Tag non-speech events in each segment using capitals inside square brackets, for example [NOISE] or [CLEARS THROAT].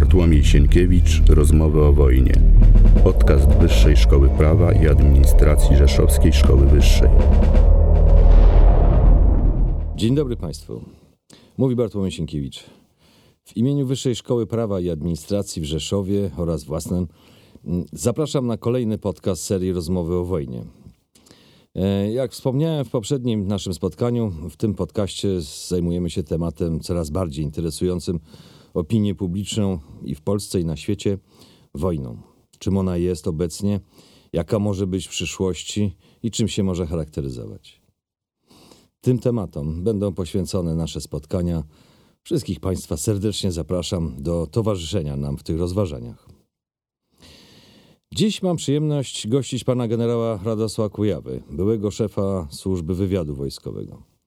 Bartłomiej Sienkiewicz Rozmowy o wojnie. Podcast Wyższej Szkoły Prawa i Administracji Rzeszowskiej Szkoły Wyższej. Dzień dobry Państwu. Mówi Bartłomiej Sienkiewicz. W imieniu Wyższej Szkoły Prawa i Administracji w Rzeszowie oraz własnym mm, zapraszam na kolejny podcast serii Rozmowy o wojnie. E, Jak wspomniałem w poprzednim naszym spotkaniu, w tym podcaście zajmujemy się tematem coraz bardziej interesującym opinię publiczną i w Polsce, i na świecie wojną. Czym ona jest obecnie, jaka może być w przyszłości i czym się może charakteryzować. Tym tematom będą poświęcone nasze spotkania. Wszystkich Państwa serdecznie zapraszam do towarzyszenia nam w tych rozważaniach. Dziś mam przyjemność gościć pana generała Radosława Kujawy, byłego szefa służby wywiadu wojskowego.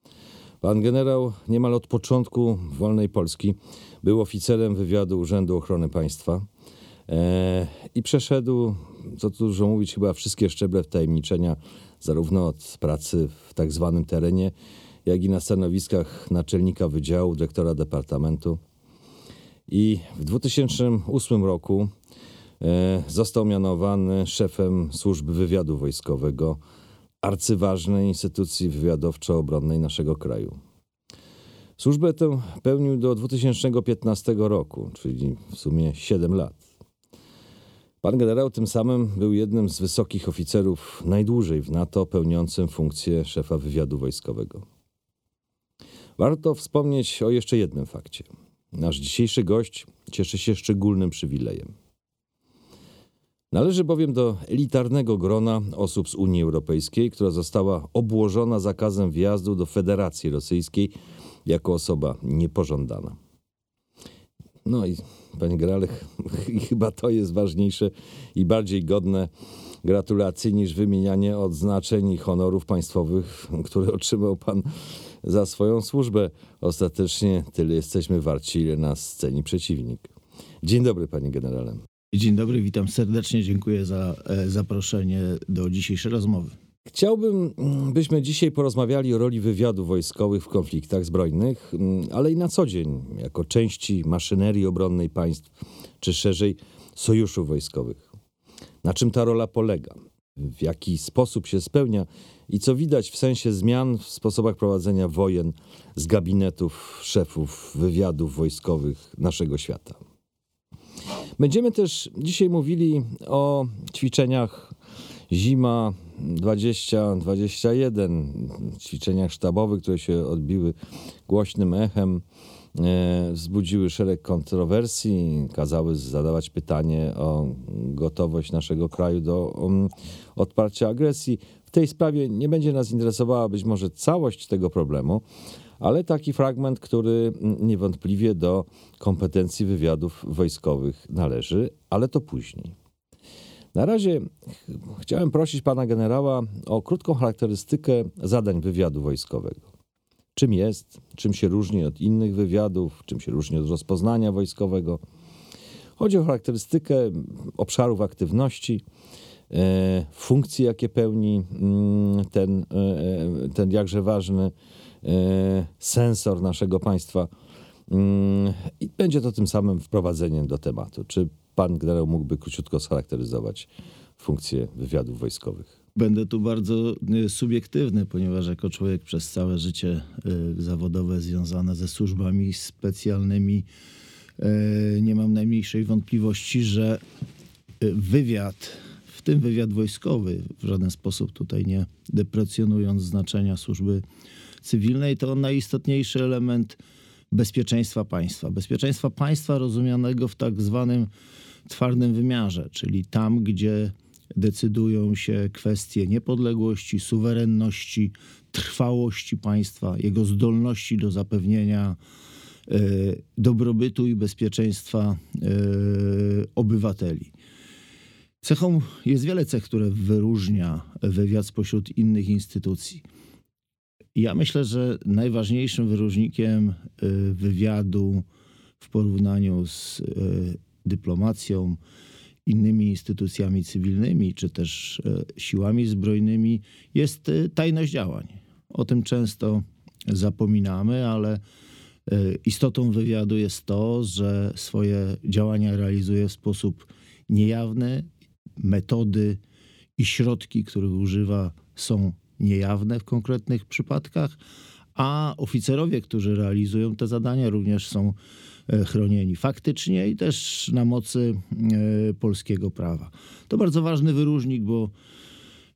Pan generał niemal od początku wolnej Polski był oficerem wywiadu Urzędu Ochrony Państwa e, i przeszedł, co tu dużo mówić, chyba wszystkie szczeble wtajemniczenia, zarówno od pracy w tak zwanym terenie, jak i na stanowiskach naczelnika wydziału, dyrektora departamentu. I w 2008 roku e, został mianowany szefem służby wywiadu wojskowego, arcyważnej instytucji wywiadowczo-obronnej naszego kraju. Służbę tę pełnił do 2015 roku, czyli w sumie 7 lat. Pan generał tym samym był jednym z wysokich oficerów najdłużej w NATO pełniącym funkcję szefa wywiadu wojskowego. Warto wspomnieć o jeszcze jednym fakcie. Nasz dzisiejszy gość cieszy się szczególnym przywilejem. Należy bowiem do elitarnego grona osób z Unii Europejskiej, która została obłożona zakazem wjazdu do Federacji Rosyjskiej jako osoba niepożądana. No i panie generale, [LAUGHS] chyba to jest ważniejsze i bardziej godne gratulacji niż wymienianie odznaczeń i honorów państwowych, które otrzymał pan za swoją służbę. Ostatecznie tyle jesteśmy warci, ile nas ceni przeciwnik. Dzień dobry, panie generale. Dzień dobry, witam serdecznie. Dziękuję za e, zaproszenie do dzisiejszej rozmowy. Chciałbym, mm, byśmy dzisiaj porozmawiali o roli wywiadu wojskowych w konfliktach zbrojnych, mm, ale i na co dzień, jako części maszynerii obronnej państw, czy szerzej sojuszów wojskowych. Na czym ta rola polega? W jaki sposób się spełnia i co widać w sensie zmian w sposobach prowadzenia wojen z gabinetów szefów wywiadów wojskowych naszego świata. Będziemy też dzisiaj mówili o ćwiczeniach zima 20-21, ćwiczeniach sztabowych, które się odbiły głośnym echem, e, wzbudziły szereg kontrowersji, kazały zadawać pytanie o gotowość naszego kraju do um, odparcia agresji. W tej sprawie nie będzie nas interesowała być może całość tego problemu, ale taki fragment, który niewątpliwie do kompetencji wywiadów wojskowych należy, ale to później. Na razie chciałem prosić pana generała o krótką charakterystykę zadań wywiadu wojskowego. Czym jest, czym się różni od innych wywiadów, czym się różni od rozpoznania wojskowego. Chodzi o charakterystykę obszarów aktywności, e, funkcji, jakie pełni mm, ten, e, ten jakże ważny e, sensor naszego państwa. Mm, I będzie to tym samym wprowadzeniem do tematu. Czy pan generał mógłby króciutko scharakteryzować funkcję wywiadów wojskowych? Będę tu bardzo y, subiektywny, ponieważ jako człowiek przez całe życie y, zawodowe związane ze służbami specjalnymi nie mam najmniejszej wątpliwości, że wywiad, w tym wywiad wojskowy, w żaden sposób tutaj nie deprecjonując znaczenia służby cywilnej, to najistotniejszy element bezpieczeństwa państwa. Bezpieczeństwa państwa rozumianego w tak zwanym twardym wymiarze, czyli tam, gdzie decydują się kwestie niepodległości, suwerenności, trwałości państwa, jego zdolności do zapewnienia e, dobrobytu i bezpieczeństwa e, obywateli. Cechą jest wiele cech, które wyróżnia wywiad spośród innych instytucji. Ja myślę, że najważniejszym wyróżnikiem e, wywiadu w porównaniu z dyplomacją, innymi instytucjami cywilnymi, czy też e, siłami zbrojnymi, jest tajność działań. O tym często zapominamy, ale Istotą wywiadu jest to, że swoje działania realizuje w sposób niejawny, metody i środki, których używa, są niejawne w konkretnych przypadkach, a oficerowie, którzy realizują te zadania, również są e, chronieni faktycznie i też na mocy e, polskiego prawa. To bardzo ważny wyróżnik, bo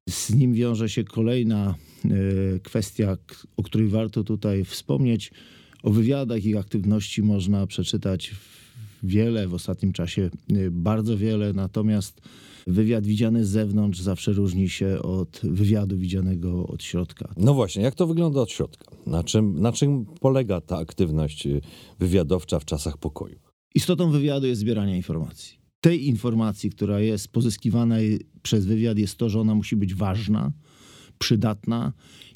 z nim wiąże się kolejna e, kwestia, o której warto tutaj wspomnieć. O wywiadach i aktywności można przeczytać wiele, w ostatnim czasie bardzo wiele, natomiast wywiad widziany z zewnątrz zawsze różni się od wywiadu widzianego od środka. No właśnie, jak to wygląda od środka? Na czym, na czym polega ta aktywność y, wywiadowcza w czasach pokoju? Istotą wywiadu jest zbieranie informacji. Tej informacji, która jest pozyskiwana przez wywiad, jest to, że ona musi być ważna, przydatna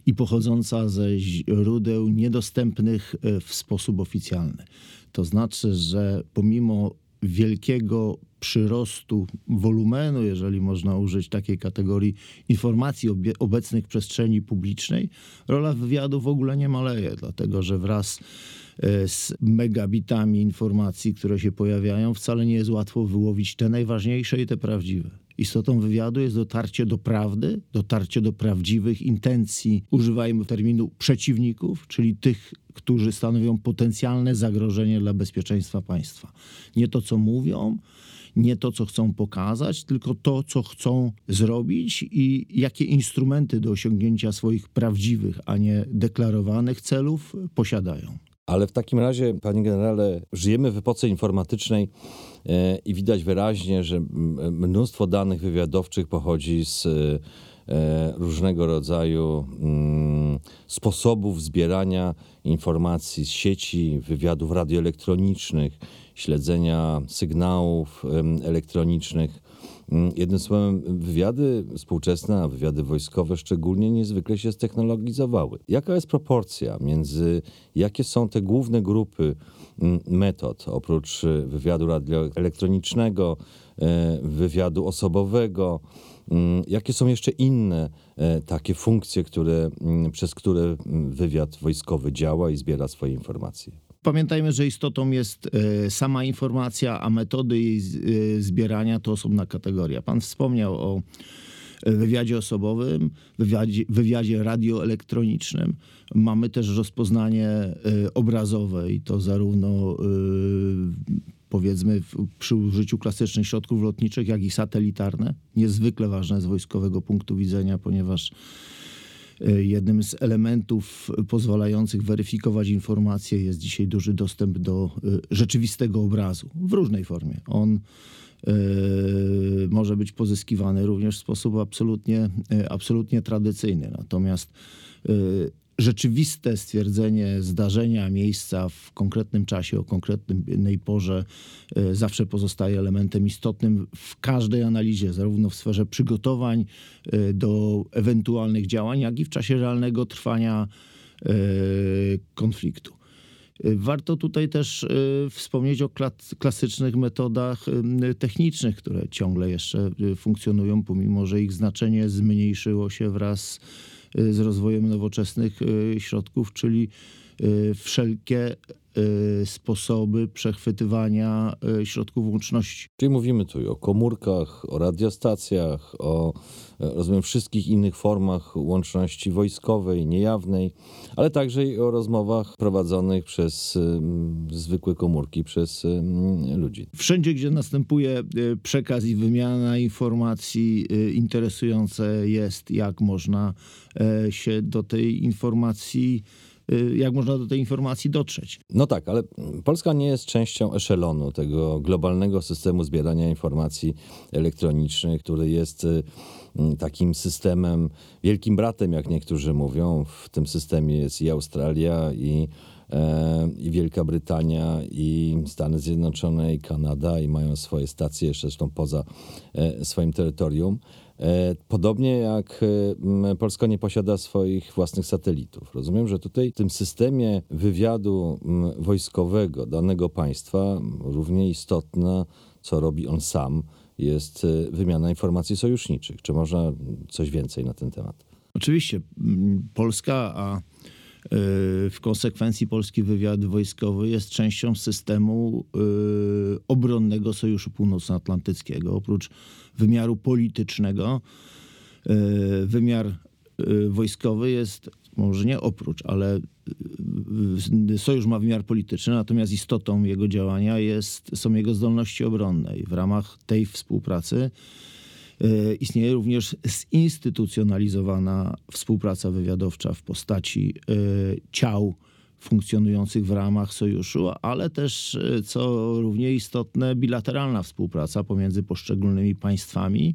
i pochodząca ze źródeł niedostępnych e, w sposób oficjalny. To znaczy, że pomimo wielkiego przyrostu wolumenu, jeżeli można użyć takiej kategorii informacji obecnych w przestrzeni publicznej, rola wywiadu w ogóle nie maleje, dlatego że wraz e, z megabitami informacji, które się pojawiają, wcale nie jest łatwo wyłowić te najważniejsze i te prawdziwe. Istotą wywiadu jest dotarcie do prawdy, dotarcie do prawdziwych intencji, używajmy terminu przeciwników, czyli tych, którzy stanowią potencjalne zagrożenie dla bezpieczeństwa państwa. Nie to, co mówią, nie to, co chcą pokazać, tylko to, co chcą zrobić i jakie instrumenty do osiągnięcia swoich prawdziwych, a nie deklarowanych celów posiadają. Ale w takim razie, panie generale, żyjemy w epoce informatycznej e, i widać wyraźnie, że mnóstwo danych wywiadowczych pochodzi z e, różnego rodzaju mm, sposobów zbierania informacji z sieci, wywiadów radioelektronicznych, śledzenia sygnałów elektronicznych. Mm, jednym słowem, wywiady współczesne, a wywiady wojskowe szczególnie niezwykle się ztechnologizowały. Jaka jest proporcja między, jakie są te główne grupy mm, metod, oprócz e, wywiadu radioelektronicznego, e, wywiadu osobowego, mm, jakie są jeszcze inne e, takie funkcje, które, przez które wywiad wojskowy działa i zbiera swoje informacje? Pamiętajmy, że istotą jest e, sama informacja, a metody jej e, zbierania to osobna kategoria. Pan wspomniał o e, wywiadzie osobowym, wywiadzie, wywiadzie radioelektronicznym. Mamy też rozpoznanie obrazowe i to zarówno powiedzmy przy użyciu klasycznych środków lotniczych, jak i satelitarne. Niezwykle ważne z wojskowego punktu widzenia, ponieważ jednym z elementów pozwalających weryfikować informacje jest dzisiaj duży dostęp do e, rzeczywistego obrazu w różnej formie. On e, może być pozyskiwany również w sposób absolutnie, absolutnie tradycyjny. Natomiast rzeczywiste stwierdzenie zdarzenia, miejsca w konkretnym czasie, o konkretnej porze e, zawsze pozostaje elementem istotnym w każdej analizie, zarówno w sferze przygotowań e, do ewentualnych działań, jak i w czasie realnego trwania e, konfliktu. Warto tutaj też wspomnieć o klasycznych metodach technicznych, które ciągle jeszcze funkcjonują, pomimo że ich znaczenie zmniejszyło się wraz z rozwojem nowoczesnych y, środków, czyli y, wszelkie y, sposoby przechwytywania środków łączności. Czyli mówimy tu o komórkach, o radiostacjach, o rozumiem wszystkich innych formach łączności wojskowej, niejawnej, ale także i o rozmowach prowadzonych przez zwykłe komórki, przez ludzi. Wszędzie, gdzie następuje przekaz i wymiana informacji, interesujące jest, jak można E, się do tej informacji e, jak można do tej informacji dotrzeć. No tak, ale Polska nie jest częścią eszelonu tego globalnego systemu zbierania informacji elektronicznych, który jest e, takim systemem, wielkim bratem, jak niektórzy mówią. W tym systemie jest i Australia, i, i Wielka Brytania, i Stany Zjednoczone, i Kanada, i mają swoje stacje jeszcze zresztą poza swoim terytorium. E, podobnie jak e, Polska nie posiada swoich własnych satelitów. Rozumiem, że tutaj w tym systemie wywiadu wojskowego danego państwa równie istotna, co robi on sam, jest e, wymiana informacji sojuszniczych. Czy można coś więcej na ten temat? Oczywiście. Polska, a w konsekwencji polski wywiad wojskowy jest częścią systemu obronnego Sojuszu Północnoatlantyckiego. Oprócz wymiaru politycznego, wymiar wojskowy jest może nie oprócz, ale sojusz ma wymiar polityczny, natomiast istotą jego działania jest, są jego zdolności obronne. I w ramach tej współpracy istnieje również zinstytucjonalizowana współpraca wywiadowcza w postaci e, ciał funkcjonujących w ramach sojuszu, ale też, e, co równie istotne, bilateralna współpraca pomiędzy poszczególnymi państwami,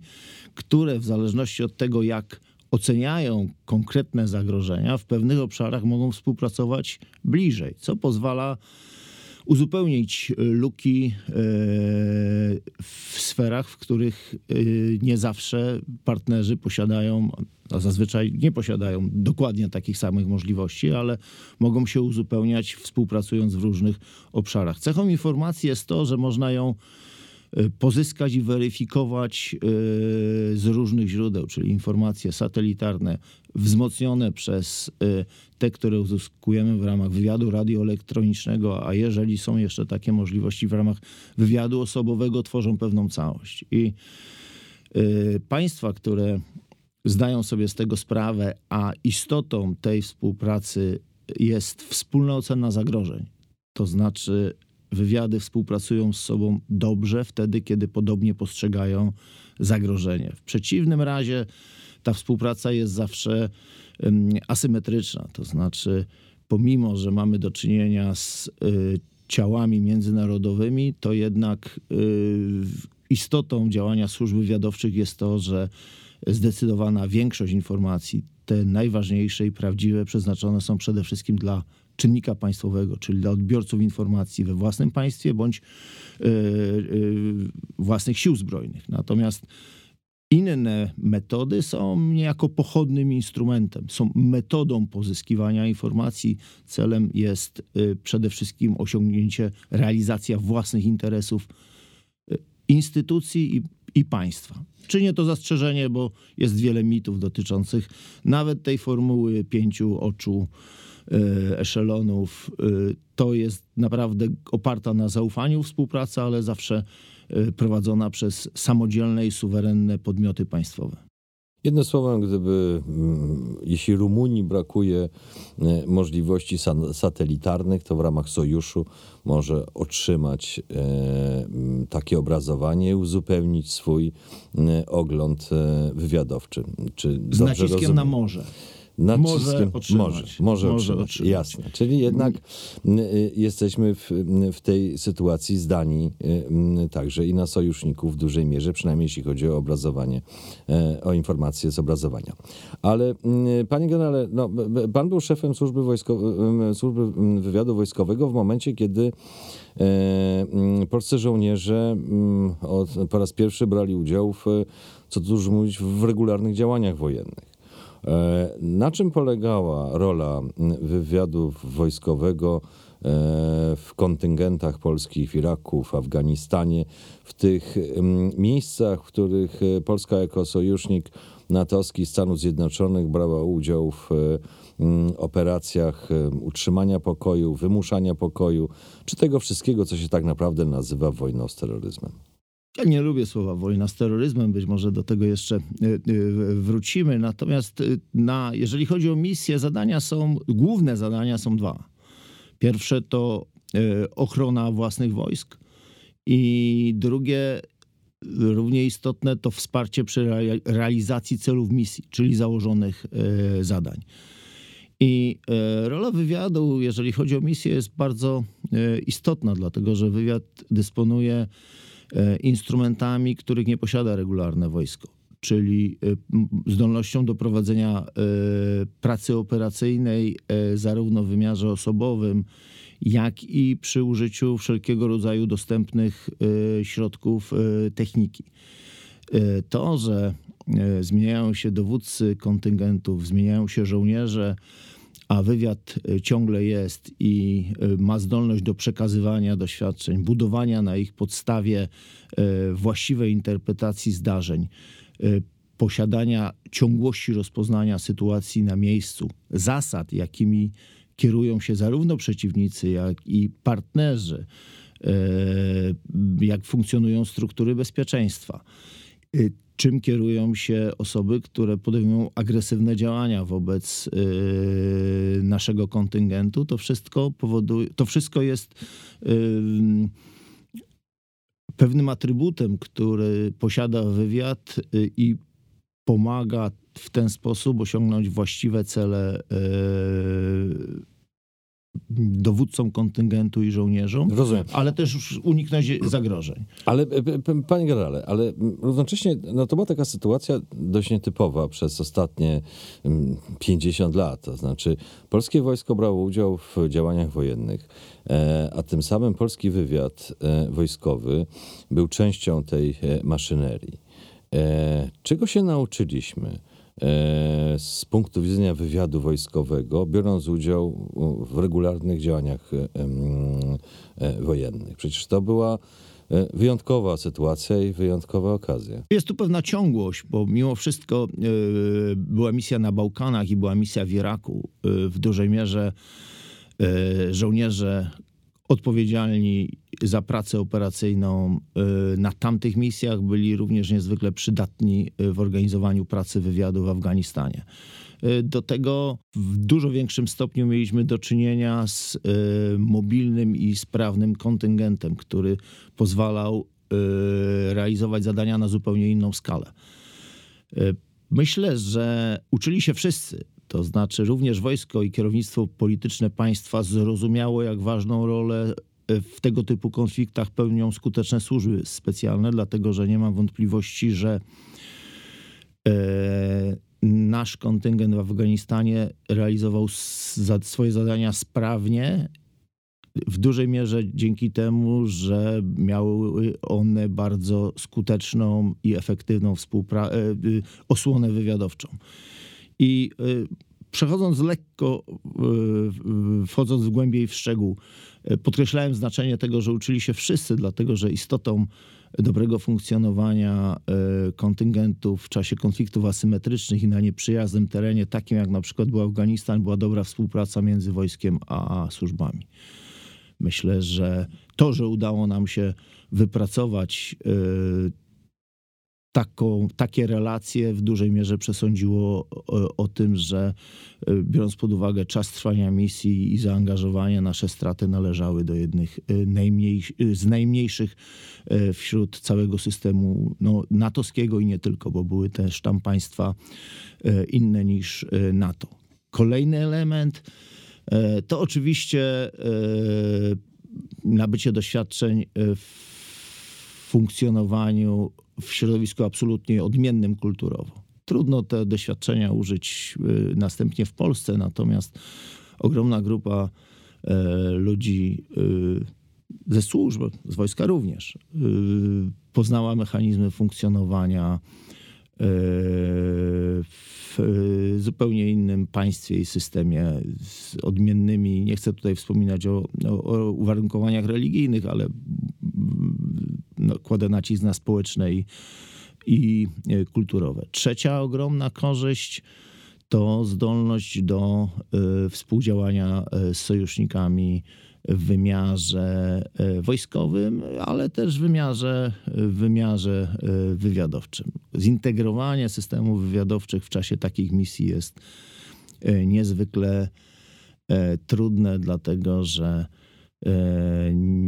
które w zależności od tego, jak oceniają konkretne zagrożenia, w pewnych obszarach mogą współpracować bliżej, co pozwala uzupełnić luki e, w sferach, w których e, nie zawsze partnerzy posiadają, a zazwyczaj nie posiadają dokładnie takich samych możliwości, ale mogą się uzupełniać współpracując w różnych obszarach. Cechą informacji jest to, że można ją pozyskać i weryfikować y, z różnych źródeł, czyli informacje satelitarne wzmocnione przez y, te, które uzyskujemy w ramach wywiadu radioelektronicznego, a jeżeli są jeszcze takie możliwości w ramach wywiadu osobowego, tworzą pewną całość. I państwa, które zdają sobie z tego sprawę, a istotą tej współpracy jest wspólna ocena zagrożeń. To znaczy wywiady współpracują z sobą dobrze wtedy, kiedy podobnie postrzegają zagrożenie. W przeciwnym razie ta współpraca jest zawsze asymetryczna, to znaczy pomimo, że mamy do czynienia z y, ciałami międzynarodowymi, to jednak y, istotą działania służb wywiadowczych jest to, że zdecydowana większość informacji, te najważniejsze i prawdziwe, przeznaczone są przede wszystkim dla czynnika państwowego, czyli dla odbiorców informacji we własnym państwie bądź yy, yy, własnych sił zbrojnych. Natomiast inne metody są niejako pochodnym instrumentem, są metodą pozyskiwania informacji. Celem jest yy, przede wszystkim osiągnięcie, realizacja własnych interesów instytucji i, i państwa. Czynię to zastrzeżenie, bo jest wiele mitów dotyczących nawet tej formuły pięciu oczu E, eszelonów. E, to jest naprawdę oparta na zaufaniu współpraca, ale zawsze e, prowadzona przez samodzielne i suwerenne podmioty państwowe. Jednym słowem, gdyby, mm, jeśli Rumunii brakuje możliwości satelitarnych, to w ramach sojuszu może otrzymać takie obrazowanie i uzupełnić swój ogląd wywiadowczy. Czy Z naciskiem rozumiem? na morze naciskiem może otrzymać. Może, może, może otrzymać. otrzymać. Jasne. Czyli jednak y, jesteśmy w, w tej sytuacji zdani y, także i na sojuszników w dużej mierze, przynajmniej jeśli chodzi o obrazowanie, e, o informacje z obrazowania. Ale panie generale, no, pan był szefem służby, wojskowej, służby wywiadu wojskowego w momencie, kiedy e, polscy żołnierze od, po raz pierwszy brali udział w, co tu już mówić, w regularnych działaniach wojennych. E, na czym polegała rola wywiadu wojskowego e, w kontyngentach polskich w Iraku, w Afganistanie, w tych miejscach, w których e, Polska jako sojusznik natowski Stanów Zjednoczonych brała udział w operacjach utrzymania pokoju, wymuszania pokoju, czy tego wszystkiego, co się tak naprawdę nazywa wojną z terroryzmem? Ja nie lubię słowa wojna z terroryzmem, być może do tego jeszcze e, e, wrócimy. Natomiast e, na, jeżeli chodzi o misję, zadania są, główne zadania są dwa. Pierwsze to ochrona własnych wojsk i drugie, równie istotne, to wsparcie przy realizacji celów misji, czyli założonych zadań. I rola wywiadu, jeżeli chodzi o misję, jest bardzo istotna, dlatego że wywiad dysponuje instrumentami, których nie posiada regularne wojsko, czyli e, zdolnością do prowadzenia e, pracy operacyjnej zarówno w wymiarze osobowym, jak i przy użyciu wszelkiego rodzaju dostępnych środków techniki. To, że zmieniają się dowódcy kontyngentów, zmieniają się żołnierze, a wywiad e, ciągle jest i e, ma zdolność do przekazywania doświadczeń, budowania na ich podstawie e, właściwej interpretacji zdarzeń, posiadania ciągłości rozpoznania sytuacji na miejscu, zasad, jakimi kierują się zarówno przeciwnicy, jak i partnerzy, jak funkcjonują struktury bezpieczeństwa. Czym kierują się osoby, które podejmują agresywne działania wobec e, naszego kontyngentu, to wszystko powoduje, to wszystko jest pewnym atrybutem, który posiada wywiad i pomaga w ten sposób osiągnąć właściwe cele e, dowódcom kontyngentu i żołnierzom, Rozumiem. ale też uniknąć zagrożeń. Ale e, panie generale, ale równocześnie no to była taka sytuacja dość nietypowa przez ostatnie 50 lat. To znaczy polskie wojsko brało udział w działaniach wojennych, e, a tym samym polski wywiad wojskowy był częścią tej maszynerii. Czego się nauczyliśmy? E, z punktu widzenia wywiadu wojskowego, biorąc udział w regularnych działaniach e, e, wojennych. Przecież to była wyjątkowa sytuacja i wyjątkowa okazja. Jest tu pewna ciągłość, bo mimo wszystko była misja na Bałkanach i była misja w Iraku. W dużej mierze żołnierze odpowiedzialni za pracę operacyjną y, na tamtych misjach byli również niezwykle przydatni y, w organizowaniu pracy wywiadu w Afganistanie. Y, do tego w dużo większym stopniu mieliśmy do czynienia z mobilnym i sprawnym kontyngentem, który pozwalał realizować zadania na zupełnie inną skalę. Myślę, że uczyli się wszyscy to znaczy również wojsko i kierownictwo polityczne państwa zrozumiało, jak ważną rolę e, w tego typu konfliktach pełnią skuteczne służby specjalne, dlatego że nie mam wątpliwości, że e, nasz kontyngent w Afganistanie realizował swoje zadania sprawnie, w dużej mierze dzięki temu, że miały one bardzo skuteczną i efektywną e, osłonę wywiadowczą. I y, przechodząc lekko, y, wchodząc w głębiej w szczegół, y, podkreślałem znaczenie tego, że uczyli się wszyscy, dlatego że istotą dobrego funkcjonowania kontyngentów w czasie konfliktów asymetrycznych i na nieprzyjaznym terenie, takim jak na przykład był Afganistan, była dobra współpraca między wojskiem a służbami. Myślę, że to, że udało nam się wypracować taką, takie relacje w dużej mierze przesądziło o, o, tym, że e, biorąc pod uwagę czas trwania misji i zaangażowanie, nasze straty należały do jednych e, najmniej, z najmniejszych e, wśród całego systemu no, natowskiego i nie tylko, bo były też tam państwa inne niż NATO. Kolejny element to oczywiście nabycie doświadczeń w funkcjonowaniu w środowisku absolutnie odmiennym kulturowo. Trudno te doświadczenia użyć y, następnie w Polsce, natomiast ogromna grupa e, ludzi y, ze służb, z wojska również, y, poznała mechanizmy funkcjonowania e, w zupełnie innym państwie i systemie z odmiennymi. Nie chcę tutaj wspominać o, o, o uwarunkowaniach religijnych, ale no, kładę nacisk na społeczne i, i e, kulturowe. Trzecia ogromna korzyść to zdolność do y, współdziałania e, z sojusznikami w wymiarze wojskowym, ale też w wymiarze, w wymiarze wywiadowczym. Zintegrowanie systemów wywiadowczych w czasie takich misji jest niezwykle trudne, dlatego że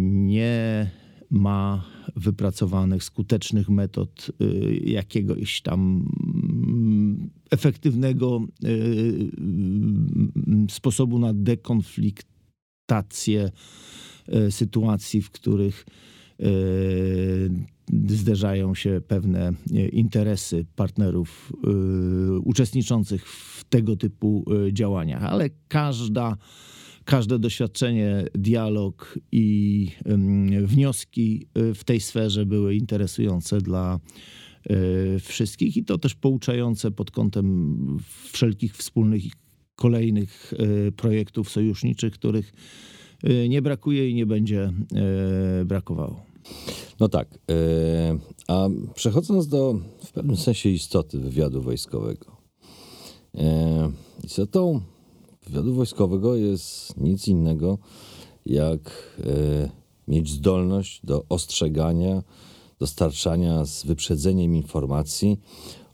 nie ma wypracowanych skutecznych metod y, jakiegoś tam mm, efektywnego y, y, sposobu na dekonfliktację sytuacji, w których zderzają się pewne interesy partnerów uczestniczących w tego typu działaniach, ale każda każde doświadczenie, dialog i wnioski y, w tej sferze były interesujące dla y, wszystkich i to też pouczające pod kątem wszelkich wspólnych kolejnych y, projektów sojuszniczych, których nie brakuje i nie będzie brakowało. No tak. A przechodząc do w pewnym sensie istoty wywiadu wojskowego. Istotą wywiadu wojskowego jest nic innego jak e, mieć zdolność do ostrzegania, dostarczania z wyprzedzeniem informacji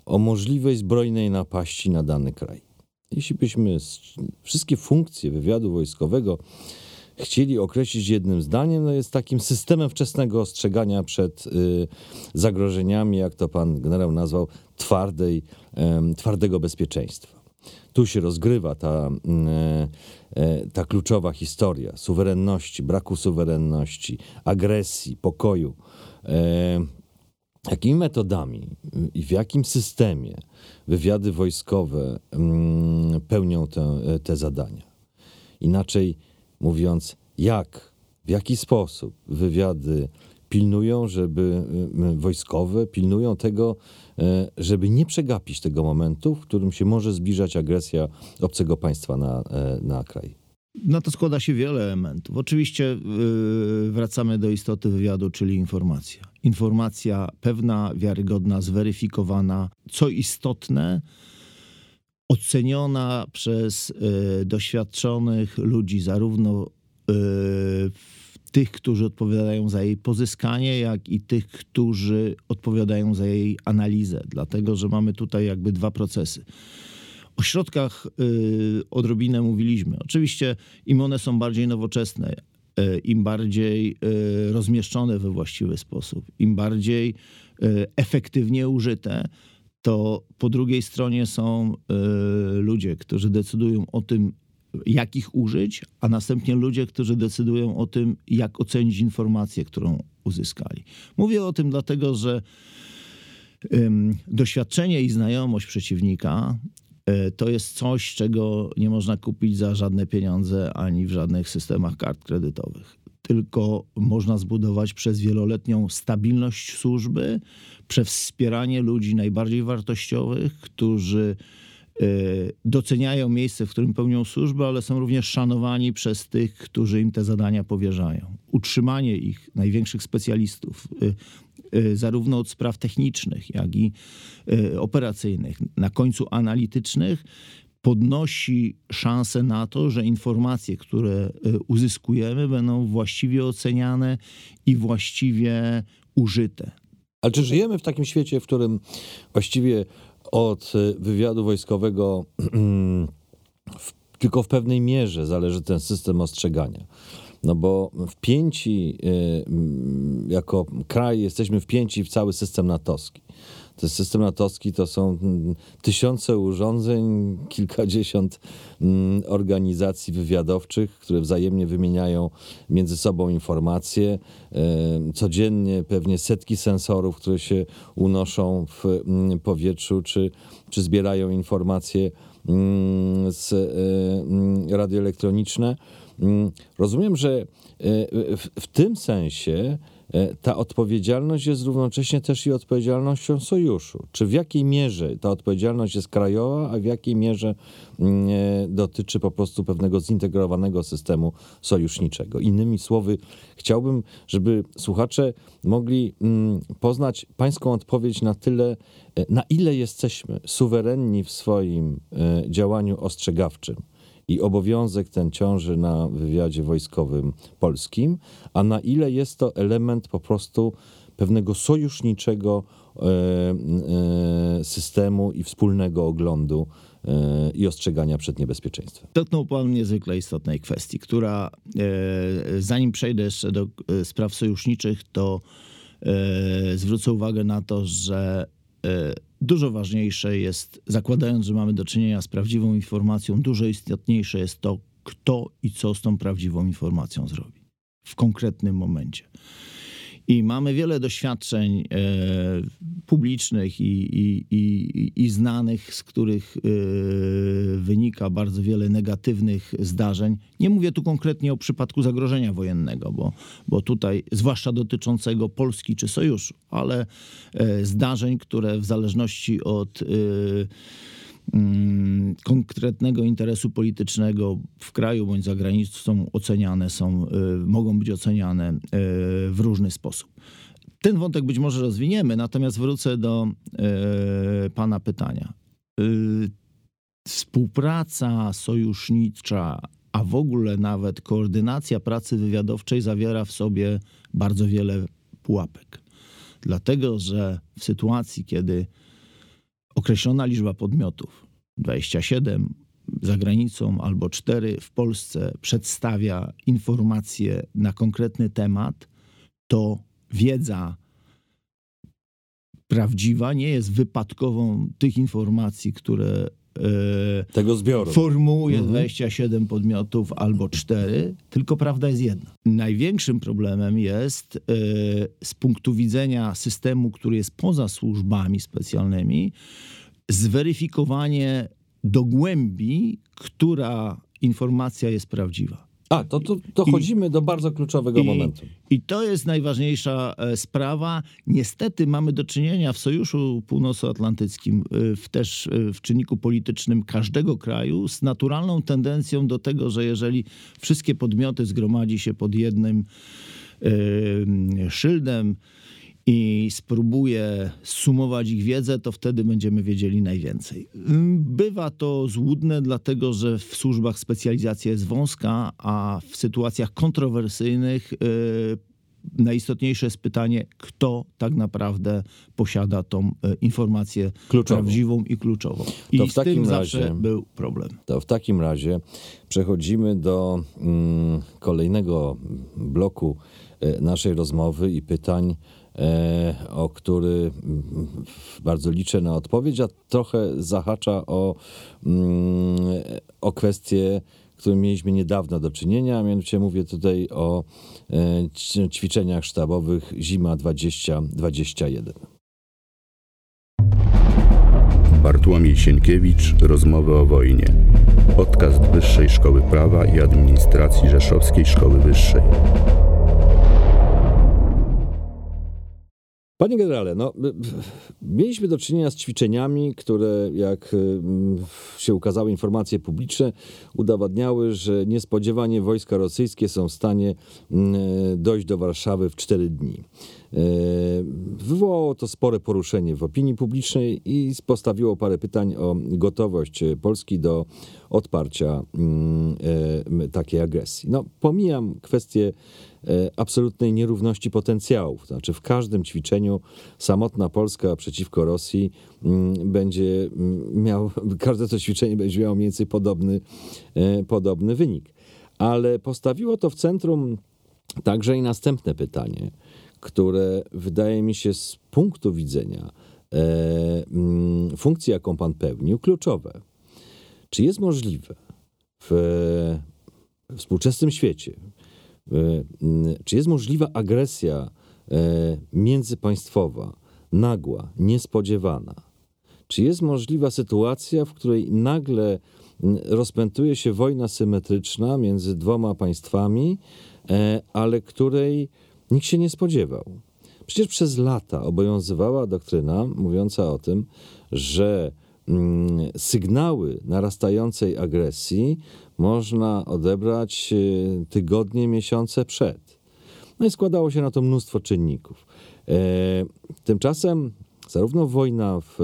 o możliwej zbrojnej napaści na dany kraj. Jeśli byśmy wszystkie funkcje wywiadu wojskowego chcieli określić jednym zdaniem, no jest takim systemem wczesnego ostrzegania przed y, zagrożeniami, jak to pan generał nazwał, twardej, y, twardego bezpieczeństwa. Tu się rozgrywa ta, y, y, ta kluczowa historia suwerenności, braku suwerenności, agresji, pokoju. Y, jakimi metodami i w jakim systemie wywiady wojskowe mm, pełnią te, te zadania? Inaczej mówiąc, jak, w jaki sposób wywiady pilnują, żeby y, wojskowe pilnują tego, y, żeby nie przegapić tego momentu, w którym się może zbliżać agresja obcego państwa na, y, na kraj. Na to składa się wiele elementów. Oczywiście wracamy do istoty wywiadu, czyli informacja. Informacja pewna, wiarygodna, zweryfikowana, co istotne, oceniona przez y, doświadczonych ludzi, zarówno y, tych, którzy odpowiadają za jej pozyskanie, jak i tych, którzy odpowiadają za jej analizę, dlatego że mamy tutaj jakby dwa procesy. O środkach y, odrobinę mówiliśmy. Oczywiście im one są bardziej nowoczesne, im bardziej rozmieszczone we właściwy sposób, im bardziej efektywnie użyte, to po drugiej stronie są y, ludzie, którzy decydują o tym, jak ich użyć, a następnie ludzie, którzy decydują o tym, jak ocenić informację, którą uzyskali. Mówię o tym dlatego, że doświadczenie i znajomość przeciwnika y, to jest coś, czego nie można kupić za żadne pieniądze ani w żadnych systemach kart kredytowych. Tylko można zbudować przez wieloletnią stabilność służby, przez wspieranie ludzi najbardziej wartościowych, którzy doceniają miejsce, w którym pełnią służbę, ale są również szanowani przez tych, którzy im te zadania powierzają. Utrzymanie ich, największych specjalistów, e, e, zarówno od spraw technicznych, jak i operacyjnych, na końcu analitycznych, podnosi szansę na to, że informacje, które uzyskujemy, będą właściwie oceniane i właściwie użyte. Ale czy żyjemy w takim świecie, w którym właściwie od y, wywiadu wojskowego [CLEARS THROAT] w, tylko w pewnej mierze zależy ten system ostrzegania? No bo wpięci, y, jako kraj jesteśmy wpięci w cały system natowski. To system natowski to są mm, tysiące urządzeń, kilkadziesiąt mm, organizacji wywiadowczych, które wzajemnie wymieniają między sobą informacje. Codziennie pewnie setki sensorów, które się unoszą w mm, powietrzu, czy, czy zbierają informacje z e, radioelektroniczne. Rozumiem, że e, w, w tym sensie ta odpowiedzialność jest równocześnie też i odpowiedzialnością sojuszu. Czy w jakiej mierze ta odpowiedzialność jest krajowa, a w jakiej mierze mm, e, dotyczy po prostu pewnego zintegrowanego systemu sojuszniczego? Innymi słowy, chciałbym, żeby słuchacze mogli mm, poznać Pańską odpowiedź na tyle, e, na ile jesteśmy suwerenni w swoim działaniu ostrzegawczym i obowiązek ten ciąży na wywiadzie wojskowym polskim, a na ile jest to element po prostu pewnego sojuszniczego e, e, systemu i wspólnego oglądu e, i ostrzegania przed niebezpieczeństwem. Dotknął Pan niezwykle istotnej kwestii, która zanim przejdę jeszcze do spraw sojuszniczych, to zwrócę uwagę na to, że Dużo ważniejsze jest, zakładając, że mamy do czynienia z prawdziwą informacją, dużo istotniejsze jest to, kto i co z tą prawdziwą informacją zrobi w konkretnym momencie. I mamy wiele doświadczeń e, publicznych i, i, i, i, znanych, z których e, wynika bardzo wiele negatywnych zdarzeń. Nie mówię tu konkretnie o przypadku zagrożenia wojennego, bo, bo tutaj, zwłaszcza dotyczącego Polski czy sojuszu, ale e, zdarzeń, które w zależności od e, Mm, konkretnego interesu politycznego w kraju bądź za granicą oceniane, są, mogą być oceniane w różny sposób. Ten wątek być może rozwiniemy, natomiast wrócę do y, Pana pytania. współpraca sojusznicza, a w ogóle nawet koordynacja pracy wywiadowczej zawiera w sobie bardzo wiele pułapek. Dlatego, że w sytuacji, kiedy określona liczba podmiotów 27 za granicą albo 4 w Polsce przedstawia informacje na konkretny temat, to wiedza prawdziwa nie jest wypadkową tych informacji, które e, Tego zbioru. formułuje Mhm. 27 podmiotów albo 4, tylko prawda jest jedna. Największym problemem jest e, z punktu widzenia systemu, który jest poza służbami specjalnymi, zweryfikowanie do głębi, która informacja jest prawdziwa. A, to, to dochodzimy do bardzo kluczowego I- momentu. I to jest najważniejsza e, sprawa. Niestety mamy do czynienia w Sojuszu Północnoatlantyckim, e, w, też e, w czynniku politycznym każdego kraju, z naturalną tendencją do tego, że jeżeli wszystkie podmioty zgromadzi się pod jednym e, szyldem i spróbuje sumować ich wiedzę, to wtedy będziemy wiedzieli najwięcej. Mm, Bywa to złudne, dlatego że w służbach specjalizacja jest wąska, a w sytuacjach kontrowersyjnych e, najistotniejsze jest pytanie, kto tak naprawdę posiada tą e, informację Kluczową. prawdziwą i kluczową. I To w takim razie- zawsze był problem. To w takim razie przechodzimy do mm, kolejnego bloku e, naszej rozmowy i pytań, o który mm, bardzo liczę na odpowiedź, a trochę zahacza o, mm, o kwestie, którym mieliśmy niedawno do czynienia, a mianowicie mówię tutaj o e, ćwiczeniach sztabowych Zima 2021. Bartłomiej Sienkiewicz, Rozmowy o wojnie. Podcast Wyższej Szkoły Prawa i Administracji Rzeszowskiej Szkoły Wyższej. Panie generale, no, mieliśmy do czynienia z ćwiczeniami, które, jak y, się ukazały informacje publiczne, udowadniały, że niespodziewanie wojska rosyjskie są w stanie dojść do Warszawy w 4 dni. Y, Wywołało to spore poruszenie w opinii publicznej i postawiło parę pytań o gotowość Polski do odparcia mm, y, takiej agresji. No, pomijam kwestię e, absolutnej nierówności potencjałów. Znaczy w każdym ćwiczeniu samotna Polska przeciwko Rosji mm, będzie mm, miał, [LAUGHS] każde to ćwiczenie będzie miało mniej więcej podobny, e, podobny wynik. Ale postawiło to w centrum także i następne pytanie, które wydaje mi się z punktu widzenia e, mm, funkcji, jaką pan pełnił, kluczowe. Czy jest możliwe w współczesnym świecie, E, m, Czy jest możliwa agresja e, międzypaństwowa, nagła, niespodziewana? Czy jest możliwa sytuacja, w której nagle m, rozpętuje się wojna symetryczna między dwoma państwami, e, ale której nikt się nie spodziewał? Przecież przez lata obowiązywała doktryna mówiąca o tym, że mm, sygnały narastającej agresji można odebrać e, tygodnie, miesiące przed. No i składało się na to mnóstwo czynników. E, tymczasem zarówno wojna w,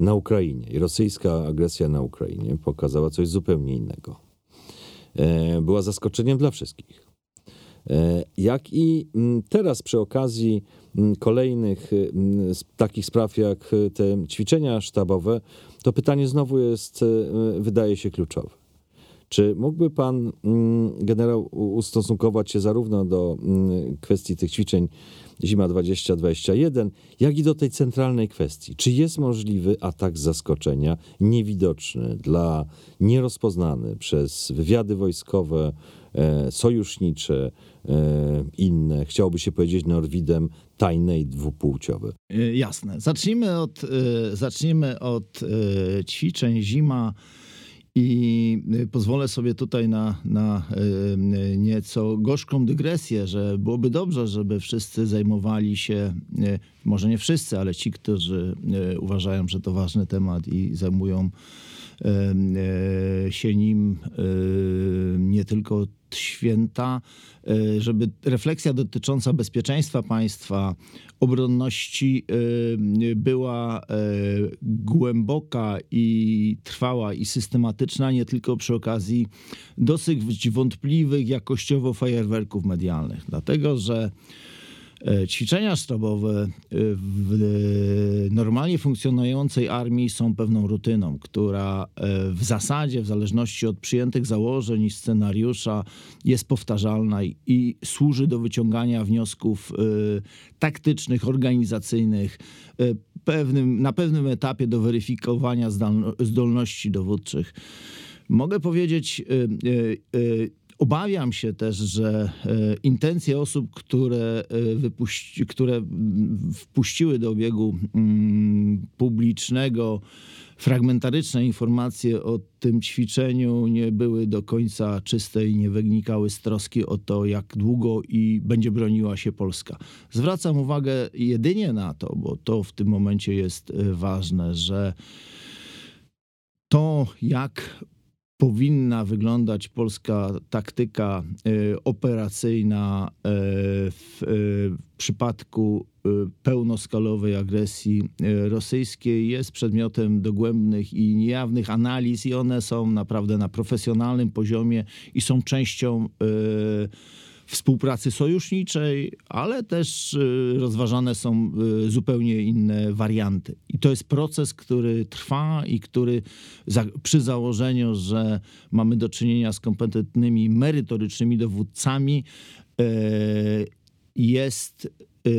na Ukrainie i rosyjska agresja na Ukrainie pokazała coś zupełnie innego. E, była zaskoczeniem dla wszystkich. E, Jak i mm, teraz przy okazji mm, kolejnych mm, s- takich spraw jak e, te ćwiczenia sztabowe, to pytanie znowu jest, e, wydaje się kluczowe. Czy mógłby pan mm, generał ustosunkować się zarówno do mm, kwestii tych ćwiczeń Zima 2021, jak i do tej centralnej kwestii? Czy jest możliwy atak z zaskoczenia, niewidoczny dla nierozpoznany przez wywiady wojskowe, e, sojusznicze, inne, chciałoby się powiedzieć Norwidem, tajne i dwupłciowe? Jasne. Zacznijmy od, y, zacznijmy od y, ćwiczeń zima i pozwolę sobie tutaj na, na nieco gorzką dygresję, że byłoby dobrze, żeby wszyscy zajmowali się, może nie wszyscy, ale ci, którzy uważają, że to ważny temat i zajmują się nim nie tylko święta, e, żeby refleksja dotycząca bezpieczeństwa państwa, obronności e, była głęboka i trwała i systematyczna, nie tylko przy okazji dosyć wątpliwych jakościowo fajerwerków medialnych. Dlatego, że E, ćwiczenia sztabowe e, w normalnie funkcjonującej armii są pewną rutyną, która e, w zasadzie, w zależności od przyjętych założeń i scenariusza, jest powtarzalna i służy do wyciągania wniosków taktycznych, organizacyjnych, pewnym, na pewnym etapie do weryfikowania zdolności dowódczych. Mogę powiedzieć, Obawiam się też, że e, intencje osób, które, e, wypuści, które wpuściły do obiegu mm, publicznego fragmentaryczne informacje o tym ćwiczeniu nie były do końca czyste i nie wynikały z troski o to, jak długo i będzie broniła się Polska. Zwracam uwagę jedynie na to, bo to w tym momencie jest e, ważne, że to, jak powinna wyglądać polska taktyka e, operacyjna e, w e, przypadku pełnoskalowej agresji rosyjskiej. Jest przedmiotem dogłębnych i niejawnych analiz i one są naprawdę na profesjonalnym poziomie i są częścią współpracy sojuszniczej, ale też y, rozważane są y, zupełnie inne warianty. I to jest proces, który trwa i który przy założeniu, że mamy do czynienia z kompetentnymi, merytorycznymi dowódcami, e, jest e,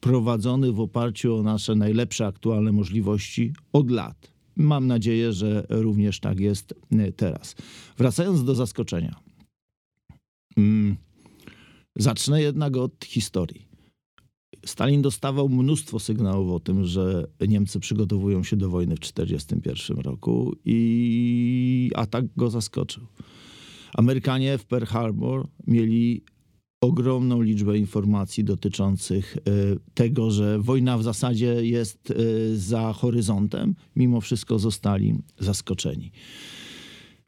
prowadzony w oparciu o nasze najlepsze aktualne możliwości od lat. Mam nadzieję, że również tak jest e, teraz. Wracając do zaskoczenia. Mm, Zacznę jednak od historii. Stalin dostawał mnóstwo sygnałów o tym, że Niemcy przygotowują się do wojny w 1941 roku i atak go zaskoczył. Amerykanie w Pearl Harbor mieli ogromną liczbę informacji dotyczących e, tego, że wojna w zasadzie jest e, za horyzontem. Mimo wszystko zostali zaskoczeni.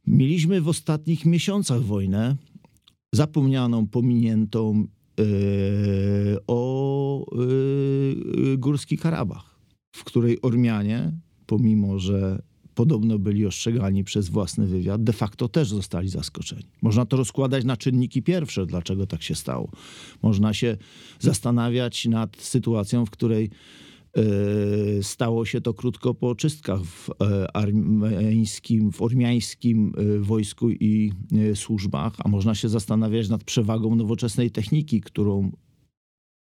Mieliśmy w ostatnich miesiącach wojnę, zapomnianą, pominiętą e, o e, Górski Karabach, w której Ormianie, pomimo że podobno byli ostrzegani przez własny wywiad, de facto też zostali zaskoczeni. Można to rozkładać na czynniki pierwsze, dlaczego tak się stało. Można się zastanawiać nad sytuacją, w której E, stało się to krótko po czystkach w e, armeńskim, w ormiańskim e, wojsku i służbach, a można się zastanawiać nad przewagą nowoczesnej techniki, którą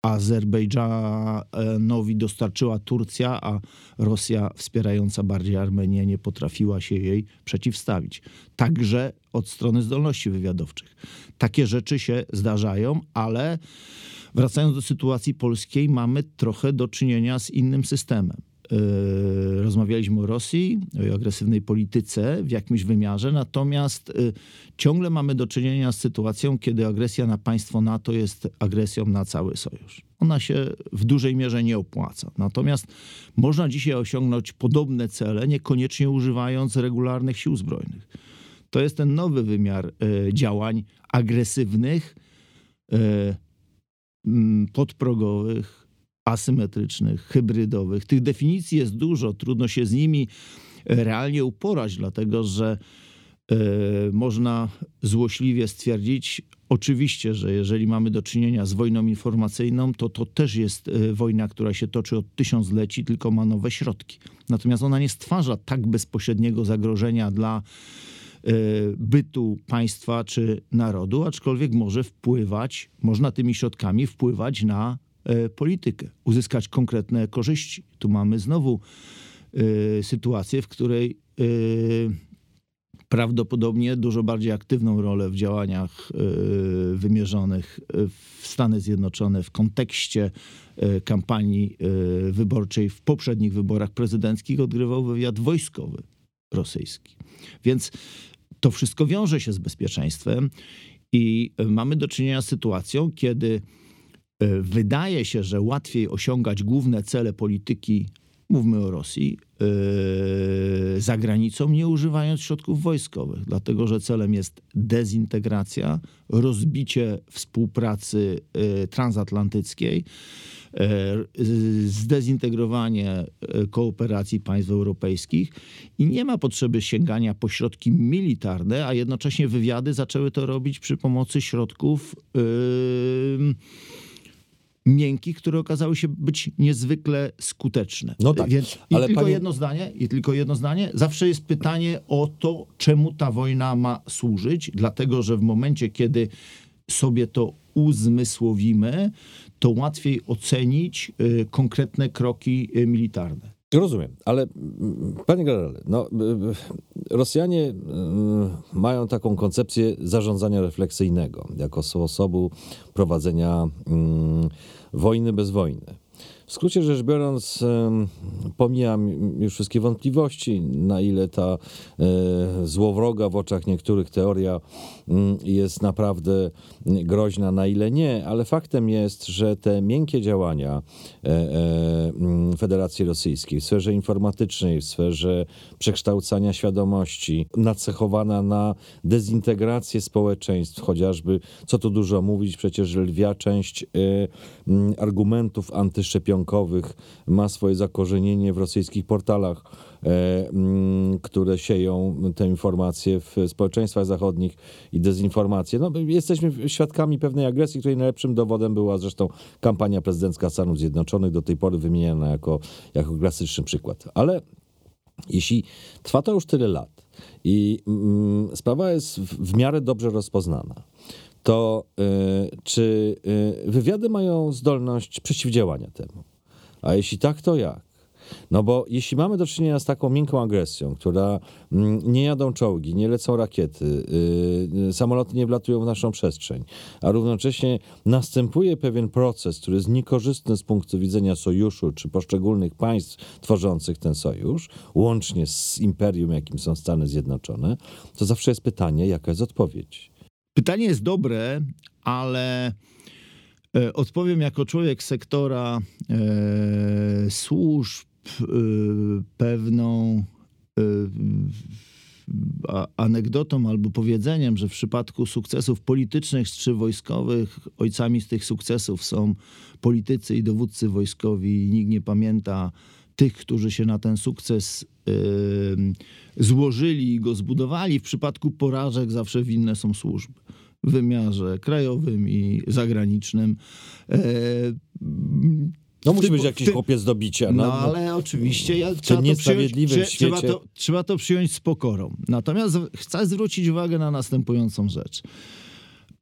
Azerbejdżanowi dostarczyła Turcja, a Rosja wspierająca bardziej Armenię nie potrafiła się jej przeciwstawić. Także od strony zdolności wywiadowczych. Takie rzeczy się zdarzają, ale Wracając do sytuacji polskiej, mamy trochę do czynienia z innym systemem. Yy, rozmawialiśmy o Rosji, o agresywnej polityce w jakimś wymiarze, natomiast yy, ciągle mamy do czynienia z sytuacją, kiedy agresja na państwo NATO jest agresją na cały sojusz. Ona się w dużej mierze nie opłaca. Natomiast można dzisiaj osiągnąć podobne cele, niekoniecznie używając regularnych sił zbrojnych. To jest ten nowy wymiar yy, działań agresywnych podprogowych, asymetrycznych, hybrydowych. Tych definicji jest dużo, trudno się z nimi e, realnie uporać, dlatego że e, można złośliwie stwierdzić, oczywiście, że jeżeli mamy do czynienia z wojną informacyjną, to to też jest e, wojna, która się toczy od tysiącleci, tylko ma nowe środki. Natomiast ona nie stwarza tak bezpośredniego zagrożenia dla bytu państwa czy narodu, aczkolwiek może wpływać, można tymi środkami wpływać na e, politykę, uzyskać konkretne korzyści. Tu mamy znowu e, sytuację, w której prawdopodobnie dużo bardziej aktywną rolę w działaniach wymierzonych w Stany Zjednoczone w kontekście kampanii wyborczej w poprzednich wyborach prezydenckich odgrywał wywiad wojskowy rosyjski. Więc to wszystko wiąże się z bezpieczeństwem i mamy do czynienia z sytuacją, kiedy e, wydaje się, że łatwiej osiągać główne cele polityki mówmy o Rosji, yy, za granicą, nie używając środków wojskowych, dlatego że celem jest dezintegracja, rozbicie współpracy yy, transatlantyckiej, yy, zdezintegrowanie kooperacji państw europejskich i nie ma potrzeby sięgania po środki militarne, a jednocześnie wywiady zaczęły to robić przy pomocy środków miękkich, które okazały się być niezwykle skuteczne. No tak, Więc i ale tylko panie- jedno zdanie, i tylko jedno zdanie. Zawsze jest pytanie o to, czemu ta wojna ma służyć, dlatego że w momencie, kiedy sobie to uzmysłowimy, to łatwiej ocenić y, konkretne kroki y, militarne. Rozumiem, ale mm, panie generale, no, y, y, Rosjanie y, mają taką koncepcję zarządzania refleksyjnego jako sposobu prowadzenia mm, wojny bez wojny. W skrócie rzecz biorąc, pomijam już wszystkie wątpliwości, na ile ta złowroga w oczach niektórych teoria jest naprawdę groźna, na ile nie, ale faktem jest, że te miękkie działania e, e, mm, Federacji Rosyjskiej w sferze informatycznej, w sferze przekształcania świadomości, nacechowana na dezintegrację społeczeństw, chociażby, co tu dużo mówić, przecież lwia część e, mm, argumentów antyszczepionkowych ma swoje zakorzenienie w rosyjskich portalach, mm, które sieją te informacje w społeczeństwach zachodnich i dezinformacje. No, jesteśmy świadkami pewnej agresji, której najlepszym dowodem była zresztą kampania prezydencka Stanów Zjednoczonych, do tej pory wymieniana jako, jako klasyczny przykład. Ale jeśli trwa to już tyle lat i mm, sprawa jest w, w miarę dobrze rozpoznana, to y, czy y, wywiady mają zdolność przeciwdziałania temu? A jeśli tak, to jak? No bo jeśli mamy do czynienia z taką miękką agresją, która mm, nie jadą czołgi, nie lecą rakiety, y, y, samoloty nie wlatują w naszą przestrzeń, a równocześnie następuje pewien proces, który jest niekorzystny z punktu widzenia sojuszu czy poszczególnych państw tworzących ten sojusz, łącznie z imperium, jakim są Stany Zjednoczone, to zawsze jest pytanie, jaka jest odpowiedź. Pytanie jest dobre, ale e, odpowiem jako człowiek sektora e, służb pewną e, a- anegdotą albo powiedzeniem, że w przypadku sukcesów politycznych czy wojskowych ojcami z tych sukcesów są politycy i dowódcy wojskowi. I nikt nie pamięta tych, którzy się na ten sukces em, złożyli i go zbudowali. W przypadku porażek zawsze winne są służby w wymiarze krajowym i zagranicznym. No musi być jakiś tym- chłopiec do bicia. no, No, no. ale oczywiście ja, trzeba, to przyjąć, trze- trzeba, to, trzeba to przyjąć z pokorą. Natomiast chcę zwrócić uwagę na następującą rzecz.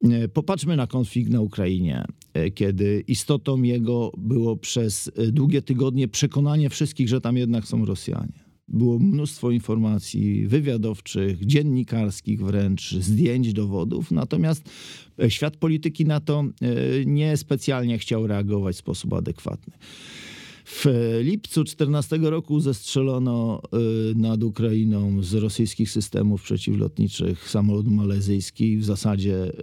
E, Popatrzmy na konflikt na Ukrainie, e, kiedy istotą jego było przez e, długie tygodnie przekonanie wszystkich, że tam jednak są Rosjanie. Było mnóstwo informacji wywiadowczych, dziennikarskich wręcz, zdjęć, dowodów. Natomiast e, świat polityki na to e, niespecjalnie chciał reagować w sposób adekwatny. W lipcu 14 roku zestrzelono y, nad Ukrainą z rosyjskich systemów przeciwlotniczych samolot malezyjski. W zasadzie y,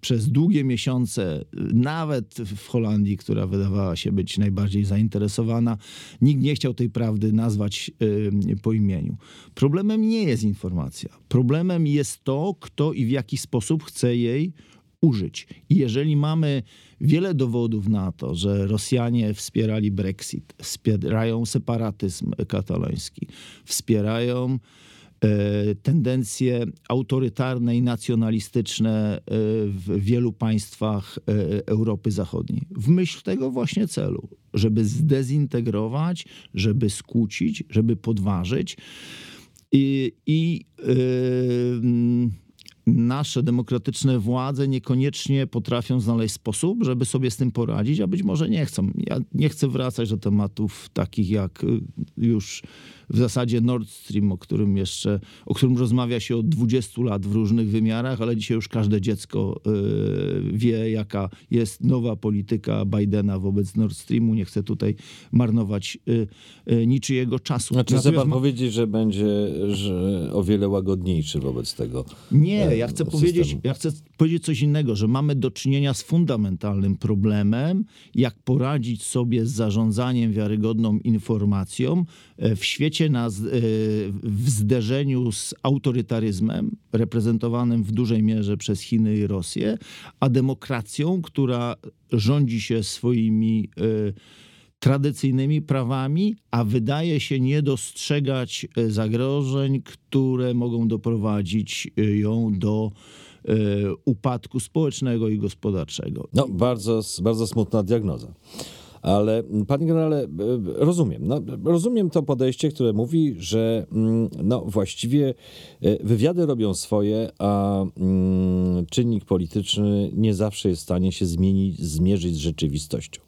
przez długie miesiące, y, nawet w Holandii, która wydawała się być najbardziej zainteresowana, nikt nie chciał tej prawdy nazwać po imieniu. Problemem nie jest informacja. Problemem jest to, kto i w jaki sposób chce jej użyć. I jeżeli mamy wiele dowodów na to, że Rosjanie wspierali Brexit, wspierają separatyzm kataloński, wspierają e, tendencje autorytarne i nacjonalistyczne e, w wielu państwach e, Europy Zachodniej. W myśl tego właśnie celu, żeby zdezintegrować, żeby skłócić, żeby podważyć. I, i nasze demokratyczne władze niekoniecznie potrafią znaleźć sposób, żeby sobie z tym poradzić, a być może nie chcą. Ja nie chcę wracać do tematów takich jak y, już w zasadzie Nord Stream, o którym jeszcze, o którym rozmawia się od 20 lat w różnych wymiarach, ale dzisiaj już każde dziecko wie, jaka jest nowa polityka Bidena wobec Nord Streamu. Nie chcę tutaj marnować niczyjego czasu. Znaczy pan ma... powiedzieć, że będzie że o wiele łagodniejszy wobec tego Nie, ja chcę, powiedzieć, ja chcę powiedzieć coś innego, że mamy do czynienia z fundamentalnym problemem, jak poradzić sobie z zarządzaniem wiarygodną informacją e, w świecie na, e, w zderzeniu z autorytaryzmem reprezentowanym w dużej mierze przez Chiny i Rosję, a demokracją, która rządzi się swoimi e, tradycyjnymi prawami, a wydaje się nie dostrzegać zagrożeń, które mogą doprowadzić ją do upadku społecznego i gospodarczego. No, bardzo, bardzo smutna diagnoza. Ale panie generale, e, rozumiem. No, rozumiem to podejście, które mówi, że no, właściwie e, wywiady robią swoje, a czynnik polityczny nie zawsze jest w stanie się zmienić, zmierzyć z rzeczywistością.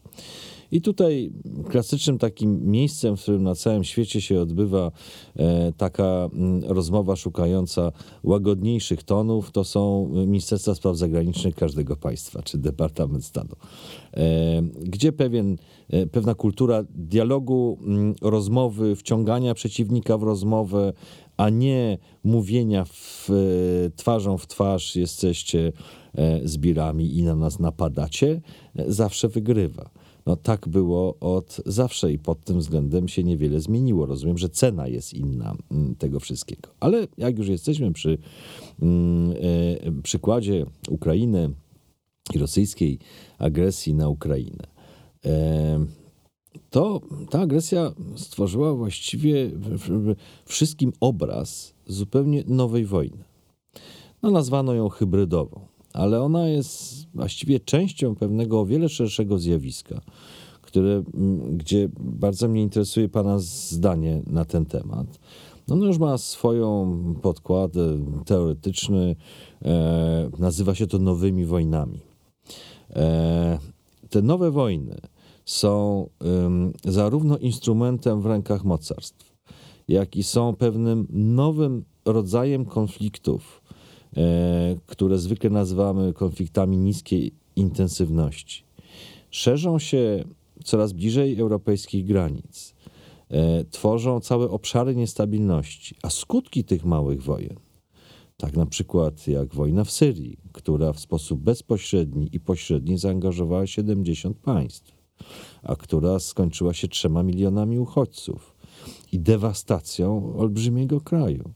I tutaj klasycznym takim miejscem, w którym na całym świecie się odbywa e, taka mm, rozmowa szukająca łagodniejszych tonów, to są Ministerstwa Spraw Zagranicznych każdego państwa, czy Departament Stanu, e, gdzie pewien, e, pewna kultura dialogu, mm, rozmowy, wciągania przeciwnika w rozmowę, a nie mówienia w, twarzą w twarz jesteście zbirami i na nas napadacie, zawsze wygrywa. No tak było od zawsze i pod tym względem się niewiele zmieniło. Rozumiem, że cena jest inna mm, tego wszystkiego. Ale jak już jesteśmy przy mm, e, przykładzie Ukrainy i rosyjskiej agresji na Ukrainę, e, to ta agresja stworzyła właściwie wszystkim obraz zupełnie nowej wojny. No, nazwano ją hybrydową ale ona jest właściwie częścią pewnego o wiele szerszego zjawiska, które, gdzie bardzo mnie interesuje Pana zdanie na ten temat. No, już ma swoją podkład teoretyczny, e, nazywa się to nowymi wojnami. E, te nowe wojny są e, zarówno instrumentem w rękach mocarstw, jak i są pewnym nowym rodzajem konfliktów, E, które zwykle nazywamy konfliktami niskiej intensywności. Szerzą się coraz bliżej europejskich granic, e, tworzą całe obszary niestabilności, a skutki tych małych wojen, tak na przykład jak wojna w Syrii, która w sposób bezpośredni i pośredni zaangażowała 70 państw, a która skończyła się trzema milionami uchodźców i dewastacją olbrzymiego kraju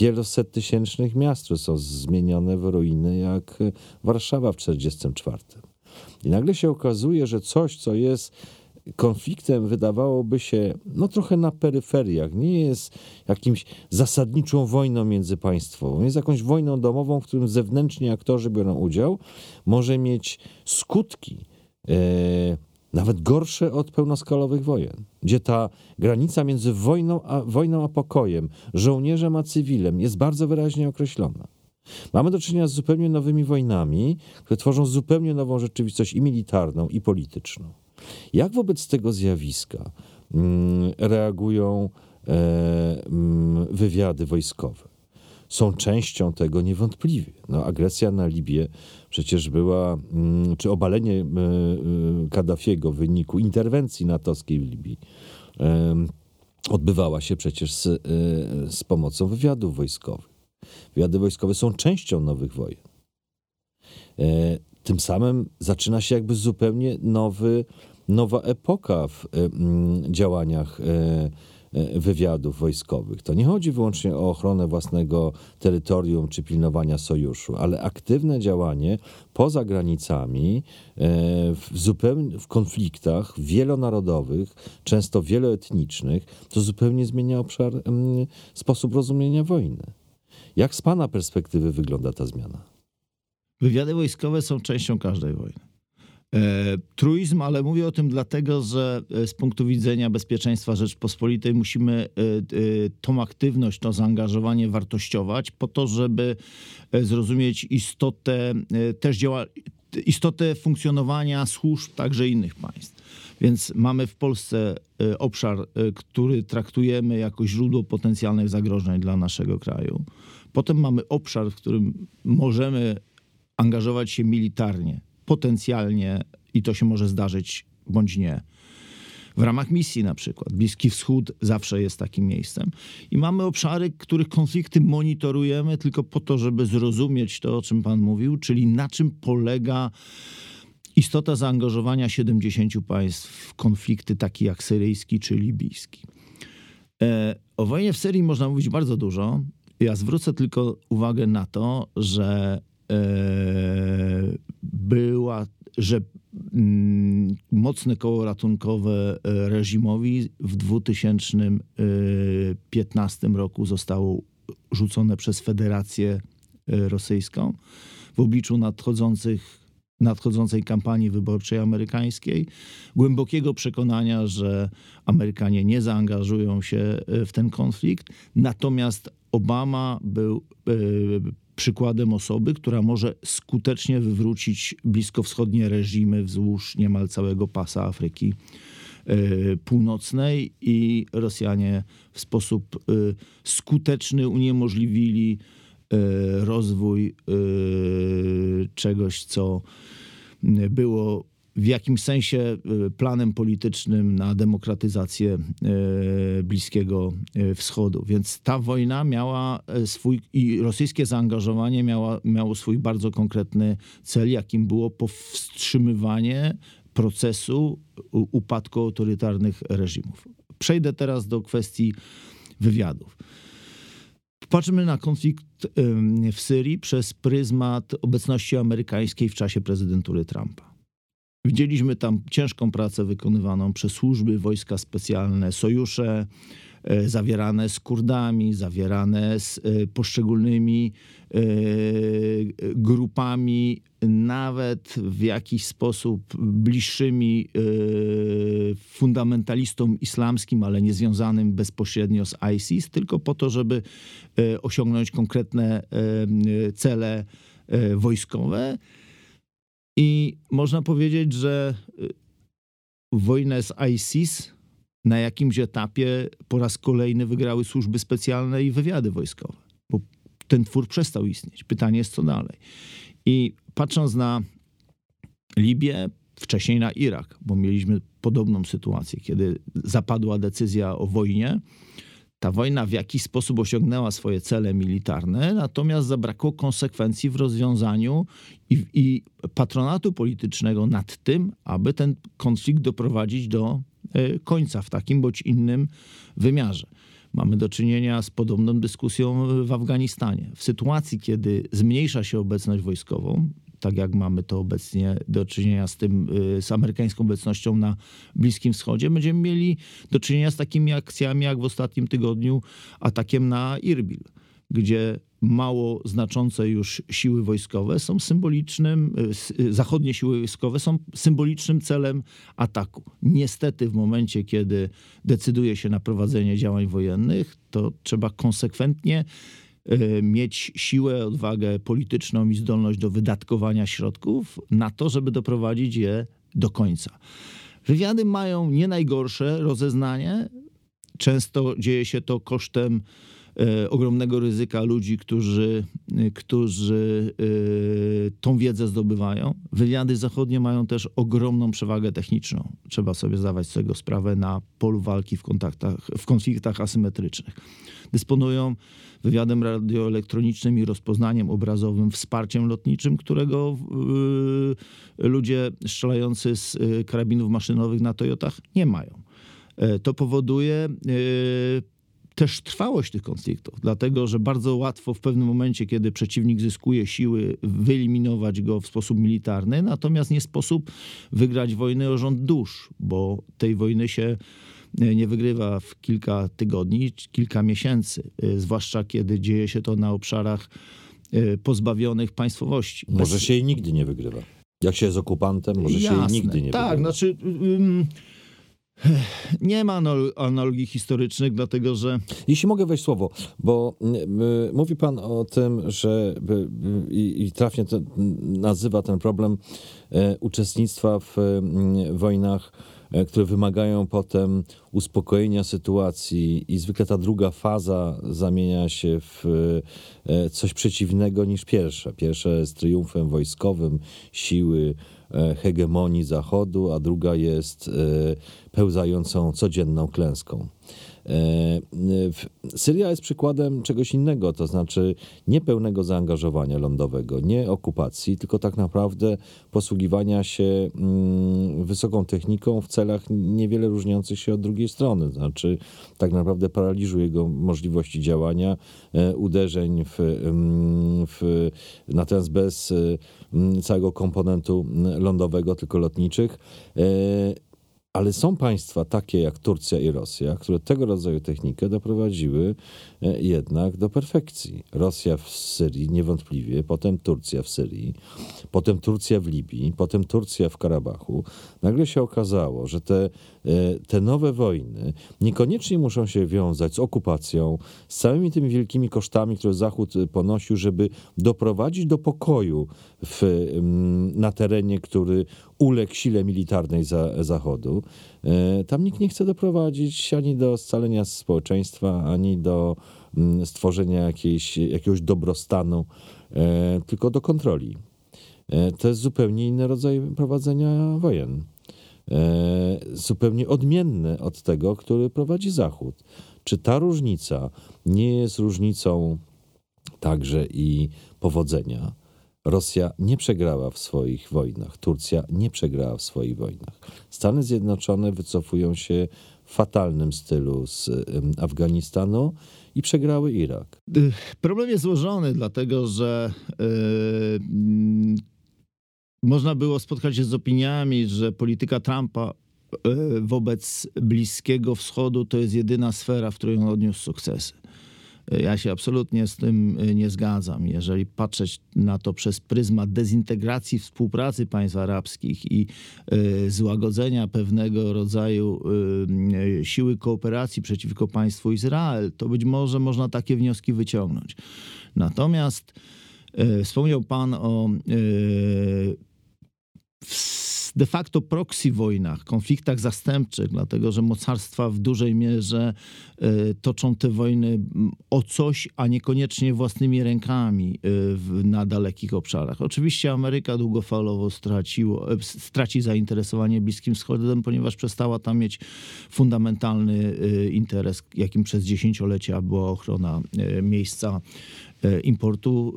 wieloset tysięcznych miast, które są zmienione w ruiny jak Warszawa w 1944. I nagle się okazuje, że coś, co jest konfliktem, wydawałoby się no trochę na peryferiach, nie jest jakimś zasadniczą wojną międzypaństwową, jest jakąś wojną domową, w którym zewnętrzni aktorzy biorą udział, może mieć skutki. Yy, nawet gorsze od pełnoskalowych wojen, gdzie ta granica między wojną a, wojną a pokojem, żołnierzem a cywilem jest bardzo wyraźnie określona. Mamy do czynienia z zupełnie nowymi wojnami, które tworzą zupełnie nową rzeczywistość i militarną, i polityczną. Jak wobec tego zjawiska mm, reagują e, mm, wywiady wojskowe? są częścią tego niewątpliwie. No, agresja na Libię przecież była, mm, czy obalenie e, e, Kaddafiego w wyniku interwencji natowskiej w Libii odbywała się przecież z, e, z pomocą wywiadów wojskowych. Wywiady wojskowe są częścią nowych wojen. Tym samym zaczyna się jakby zupełnie nowy, nowa epoka w działaniach wywiadów wojskowych. To nie chodzi wyłącznie o ochronę własnego terytorium czy pilnowania sojuszu, ale aktywne działanie poza granicami e, w, zupełnie, w konfliktach wielonarodowych, często wieloetnicznych, to zupełnie zmienia obszar, sposób rozumienia wojny. Jak z Pana perspektywy wygląda ta zmiana? Wywiady wojskowe są częścią każdej wojny. E, truizm, ale mówię o tym dlatego, że e, z punktu widzenia bezpieczeństwa Rzeczpospolitej musimy e, tą aktywność, to zaangażowanie wartościować po to, żeby zrozumieć istotę też działa, istotę funkcjonowania służb także innych państw. Więc mamy w Polsce obszar, który traktujemy jako źródło potencjalnych zagrożeń dla naszego kraju. Potem mamy obszar, w którym możemy angażować się militarnie, potencjalnie i to się może zdarzyć bądź nie. W ramach misji na przykład. Bliski Wschód zawsze jest takim miejscem. I mamy obszary, których konflikty monitorujemy tylko po to, żeby zrozumieć to, o czym Pan mówił, czyli na czym polega istota zaangażowania 70 państw w konflikty takie jak syryjski czy libijski. E, o wojnie w Syrii można mówić bardzo dużo. Ja zwrócę tylko uwagę na to, że była, że mm, mocne koło ratunkowe e, reżimowi w 2015 roku zostało rzucone przez Federację Rosyjską w obliczu nadchodzących nadchodzącej kampanii wyborczej amerykańskiej, głębokiego przekonania, że Amerykanie nie zaangażują się e, w ten konflikt. Natomiast Obama był e, przykładem osoby, która może skutecznie wywrócić bliskowschodnie reżimy wzdłuż niemal całego pasa Afryki e, Północnej i Rosjanie w sposób skuteczny uniemożliwili rozwój czegoś, co było w jakimś sensie e, planem politycznym na demokratyzację e, Bliskiego e, Wschodu. Więc ta wojna miała swój i rosyjskie zaangażowanie miała, miało swój bardzo konkretny cel, jakim było powstrzymywanie procesu upadku autorytarnych reżimów. Przejdę teraz do kwestii wywiadów. Patrzymy na konflikt w Syrii przez pryzmat obecności amerykańskiej w czasie prezydentury Trumpa. Widzieliśmy tam ciężką pracę wykonywaną przez służby, wojska specjalne, sojusze, E, zawierane z Kurdami, zawierane z e, poszczególnymi e, grupami, nawet w jakiś sposób bliższymi fundamentalistom islamskim, ale nie związanym bezpośrednio z ISIS, tylko po to, żeby osiągnąć konkretne cele wojskowe. I można powiedzieć, że wojnę z ISIS na jakimś etapie po raz kolejny wygrały służby specjalne i wywiady wojskowe, bo ten twór przestał istnieć. Pytanie jest, co dalej. I patrząc na Libię, wcześniej na Irak, bo mieliśmy podobną sytuację, kiedy zapadła decyzja o wojnie. Ta wojna w jakiś sposób osiągnęła swoje cele militarne, natomiast zabrakło konsekwencji w rozwiązaniu i, i patronatu politycznego nad tym, aby ten konflikt doprowadzić do E, końca w takim bądź innym wymiarze. Mamy do czynienia z podobną dyskusją w Afganistanie. W sytuacji, kiedy zmniejsza się obecność wojskową, tak jak mamy to obecnie do czynienia z tym, e, z amerykańską obecnością na Bliskim Wschodzie, będziemy mieli do czynienia z takimi akcjami jak w ostatnim tygodniu atakiem na Irbil gdzie mało znaczące już siły wojskowe są symbolicznym, y, y, zachodnie siły wojskowe są symbolicznym celem ataku. Niestety w momencie, kiedy decyduje się na prowadzenie działań wojennych, to trzeba konsekwentnie y, mieć siłę, odwagę polityczną i zdolność do wydatkowania środków na to, żeby doprowadzić je do końca. Wywiady mają nie najgorsze rozeznanie. Często dzieje się to kosztem E, ogromnego ryzyka ludzi, którzy, e, którzy e, tą wiedzę zdobywają. Wywiady zachodnie mają też ogromną przewagę techniczną. Trzeba sobie zdawać z tego sprawę na polu walki w, kontaktach, w konfliktach asymetrycznych. Dysponują wywiadem radioelektronicznym i rozpoznaniem obrazowym, wsparciem lotniczym, którego ludzie strzelający z karabinów maszynowych na Toyotach nie mają. To powoduje też trwałość tych konfliktów, dlatego że bardzo łatwo w pewnym momencie, kiedy przeciwnik zyskuje siły, wyeliminować go w sposób militarny, natomiast nie sposób wygrać wojny o rząd dusz, bo tej wojny się e, nie wygrywa w kilka tygodni, kilka miesięcy, e, zwłaszcza kiedy dzieje się to na obszarach e, pozbawionych państwowości. Może się jej nigdy nie wygrywa. Jak się jest okupantem, może Jasne. się jej nigdy nie tak, wygrywa. Tak, znaczy... Um, nie ma analogii historycznych, dlatego że. Jeśli mogę wejść słowo, bo y, mówi Pan o tym, że y, i, i trafnie nazywa ten problem y, uczestnictwa w wojnach które wymagają potem uspokojenia sytuacji i zwykle ta druga faza zamienia się w e, coś przeciwnego niż pierwsza. Pierwsza jest triumfem wojskowym siły hegemonii Zachodu, a druga jest pełzającą codzienną klęską. E, Syria jest przykładem czegoś innego, to znaczy niepełnego zaangażowania lądowego, nie okupacji, tylko tak naprawdę posługiwania się mm, wysoką techniką w celach niewiele różniących się od drugiej strony. Znaczy, tak naprawdę paraliżu jego możliwości działania, e, uderzeń w, mm, w, natomiast bez mm, całego komponentu lądowego, tylko lotniczych. E, ale są państwa takie jak Turcja i Rosja, które tego rodzaju technikę doprowadziły e, jednak do perfekcji. Rosja w Syrii niewątpliwie, potem Turcja w Syrii, potem Turcja w Libii, potem Turcja w Karabachu. Nagle się okazało, że te, e, te nowe wojny niekoniecznie muszą się wiązać z okupacją, z całymi tymi wielkimi kosztami, które Zachód ponosił, żeby doprowadzić do pokoju w, na terenie, który uległ sile militarnej za, Zachodu. E, tam nikt nie chce doprowadzić ani do scalenia społeczeństwa, ani do mm, stworzenia jakiejś, jakiegoś dobrostanu, e, tylko do kontroli. E, to jest zupełnie inny rodzaj prowadzenia wojen. Zupełnie odmienny od tego, który prowadzi Zachód. Czy ta różnica nie jest różnicą także i powodzenia? Rosja nie przegrała w swoich wojnach, Turcja nie przegrała w swoich wojnach. Stany Zjednoczone wycofują się w fatalnym stylu z Afganistanu i przegrały Irak. Y, problem jest złożony, dlatego że yy, można było spotkać się z opiniami, że polityka Trumpa yy, wobec Bliskiego Wschodu to jest jedyna sfera, w której on odniósł sukcesy. Ja się absolutnie z tym y, nie zgadzam. Jeżeli patrzeć na to przez pryzmat dezintegracji współpracy państw arabskich i y, złagodzenia pewnego rodzaju y, siły kooperacji przeciwko państwu Izrael, to być może można takie wnioski wyciągnąć. Natomiast wspomniał Pan o de facto proxy wojnach, konfliktach zastępczych, dlatego że mocarstwa w dużej mierze e, toczą te wojny o coś, a niekoniecznie własnymi rękami e, na dalekich obszarach. Oczywiście Ameryka długofalowo straciło, e, straci zainteresowanie Bliskim Wschodem, ponieważ przestała tam mieć fundamentalny interes, jakim przez dziesięciolecia była ochrona miejsca importu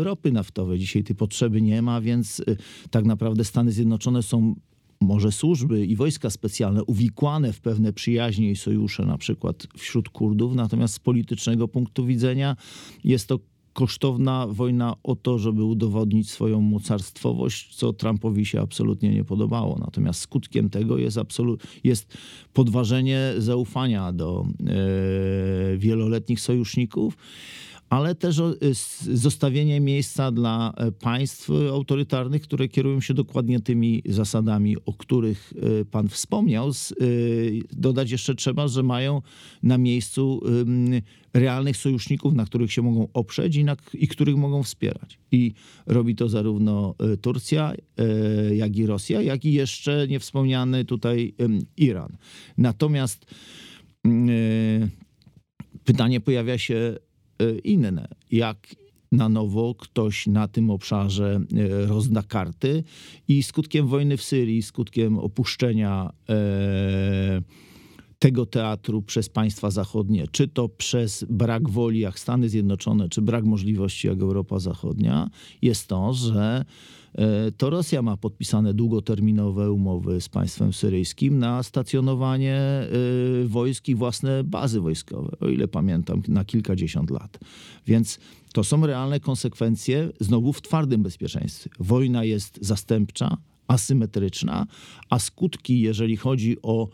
e, ropy naftowej. Dzisiaj tej potrzeby nie ma, więc e, tak naprawdę Stany Zjednoczone są może służby i wojska specjalne uwikłane w pewne przyjaźnie i sojusze, na przykład wśród Kurdów, natomiast z politycznego punktu widzenia jest to kosztowna wojna o to, żeby udowodnić swoją mocarstwowość, co Trumpowi się absolutnie nie podobało. Natomiast skutkiem tego jest, absolut, jest podważenie zaufania do e, wieloletnich sojuszników ale też zostawienie miejsca dla e, państw autorytarnych, które kierują się dokładnie tymi zasadami, o których e, pan wspomniał. E, dodać jeszcze trzeba, że mają na miejscu realnych sojuszników, na których się mogą oprzeć i, na, i których mogą wspierać. I robi to zarówno Turcja, jak i Rosja, jak i jeszcze niewspomniany tutaj Iran. Natomiast pytanie pojawia się, inne. Jak na nowo ktoś na tym obszarze e, rozda karty i skutkiem wojny w Syrii, skutkiem opuszczenia e, tego teatru przez państwa zachodnie, czy to przez brak woli jak Stany Zjednoczone, czy brak możliwości jak Europa Zachodnia, jest to, że E, to Rosja ma podpisane długoterminowe umowy z państwem syryjskim na stacjonowanie e, wojsk i własne bazy wojskowe, o ile pamiętam, na kilkadziesiąt lat. Więc to są realne konsekwencje znowu w twardym bezpieczeństwie. Wojna jest zastępcza, asymetryczna, a skutki, jeżeli chodzi o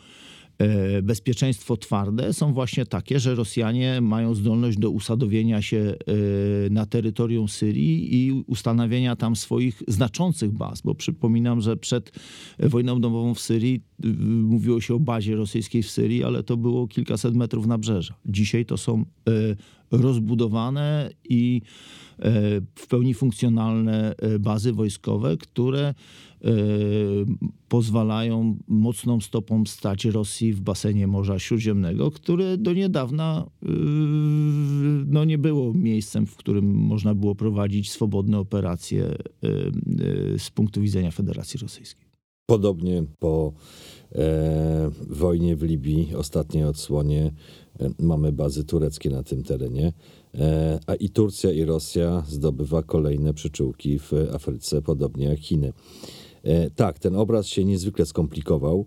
bezpieczeństwo twarde są właśnie takie, że Rosjanie mają zdolność do usadowienia się e, na terytorium Syrii i ustanawiania tam swoich znaczących baz, bo przypominam, że przed wojną domową w Syrii mówiło się o bazie rosyjskiej w Syrii, ale to było kilkaset metrów nabrzeża. Dzisiaj to są e, rozbudowane i w pełni funkcjonalne bazy wojskowe, które pozwalają mocną stopą stać Rosji w basenie Morza Śródziemnego, które do niedawna no, nie było miejscem, w którym można było prowadzić swobodne operacje z punktu widzenia Federacji Rosyjskiej. Podobnie po e, wojnie w Libii, ostatniej odsłonie, e, mamy bazy tureckie na tym terenie, e, a i Turcja i Rosja zdobywa kolejne przyczółki w Afryce, podobnie jak Chiny. E, tak, ten obraz się niezwykle skomplikował.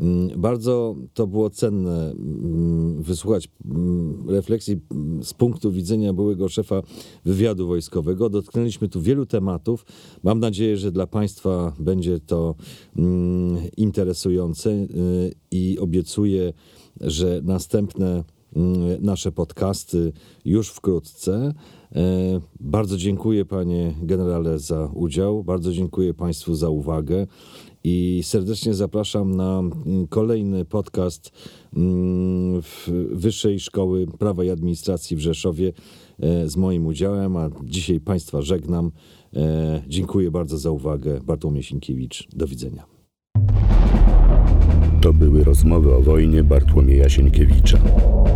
Mm, bardzo to było cenne mm, wysłuchać mm, refleksji z punktu widzenia byłego szefa wywiadu wojskowego. Dotknęliśmy tu wielu tematów. Mam nadzieję, że dla Państwa będzie to interesujące y, i obiecuję, że następne nasze podcasty już wkrótce. E, bardzo dziękuję panie generale za udział, bardzo dziękuję państwu za uwagę i serdecznie zapraszam na mm, kolejny podcast mm, Wyższej Szkoły Prawa i Administracji w Rzeszowie e, z moim udziałem, a dzisiaj państwa żegnam. E, dziękuję bardzo za uwagę. Bartłomiej Sienkiewicz. Do widzenia. To były rozmowy o wojnie Bartłomieja Sienkiewicza.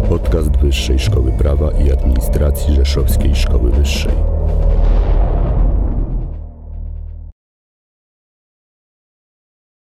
Podcast Wyższej Szkoły Prawa i Administracji Rzeszowskiej Szkoły Wyższej.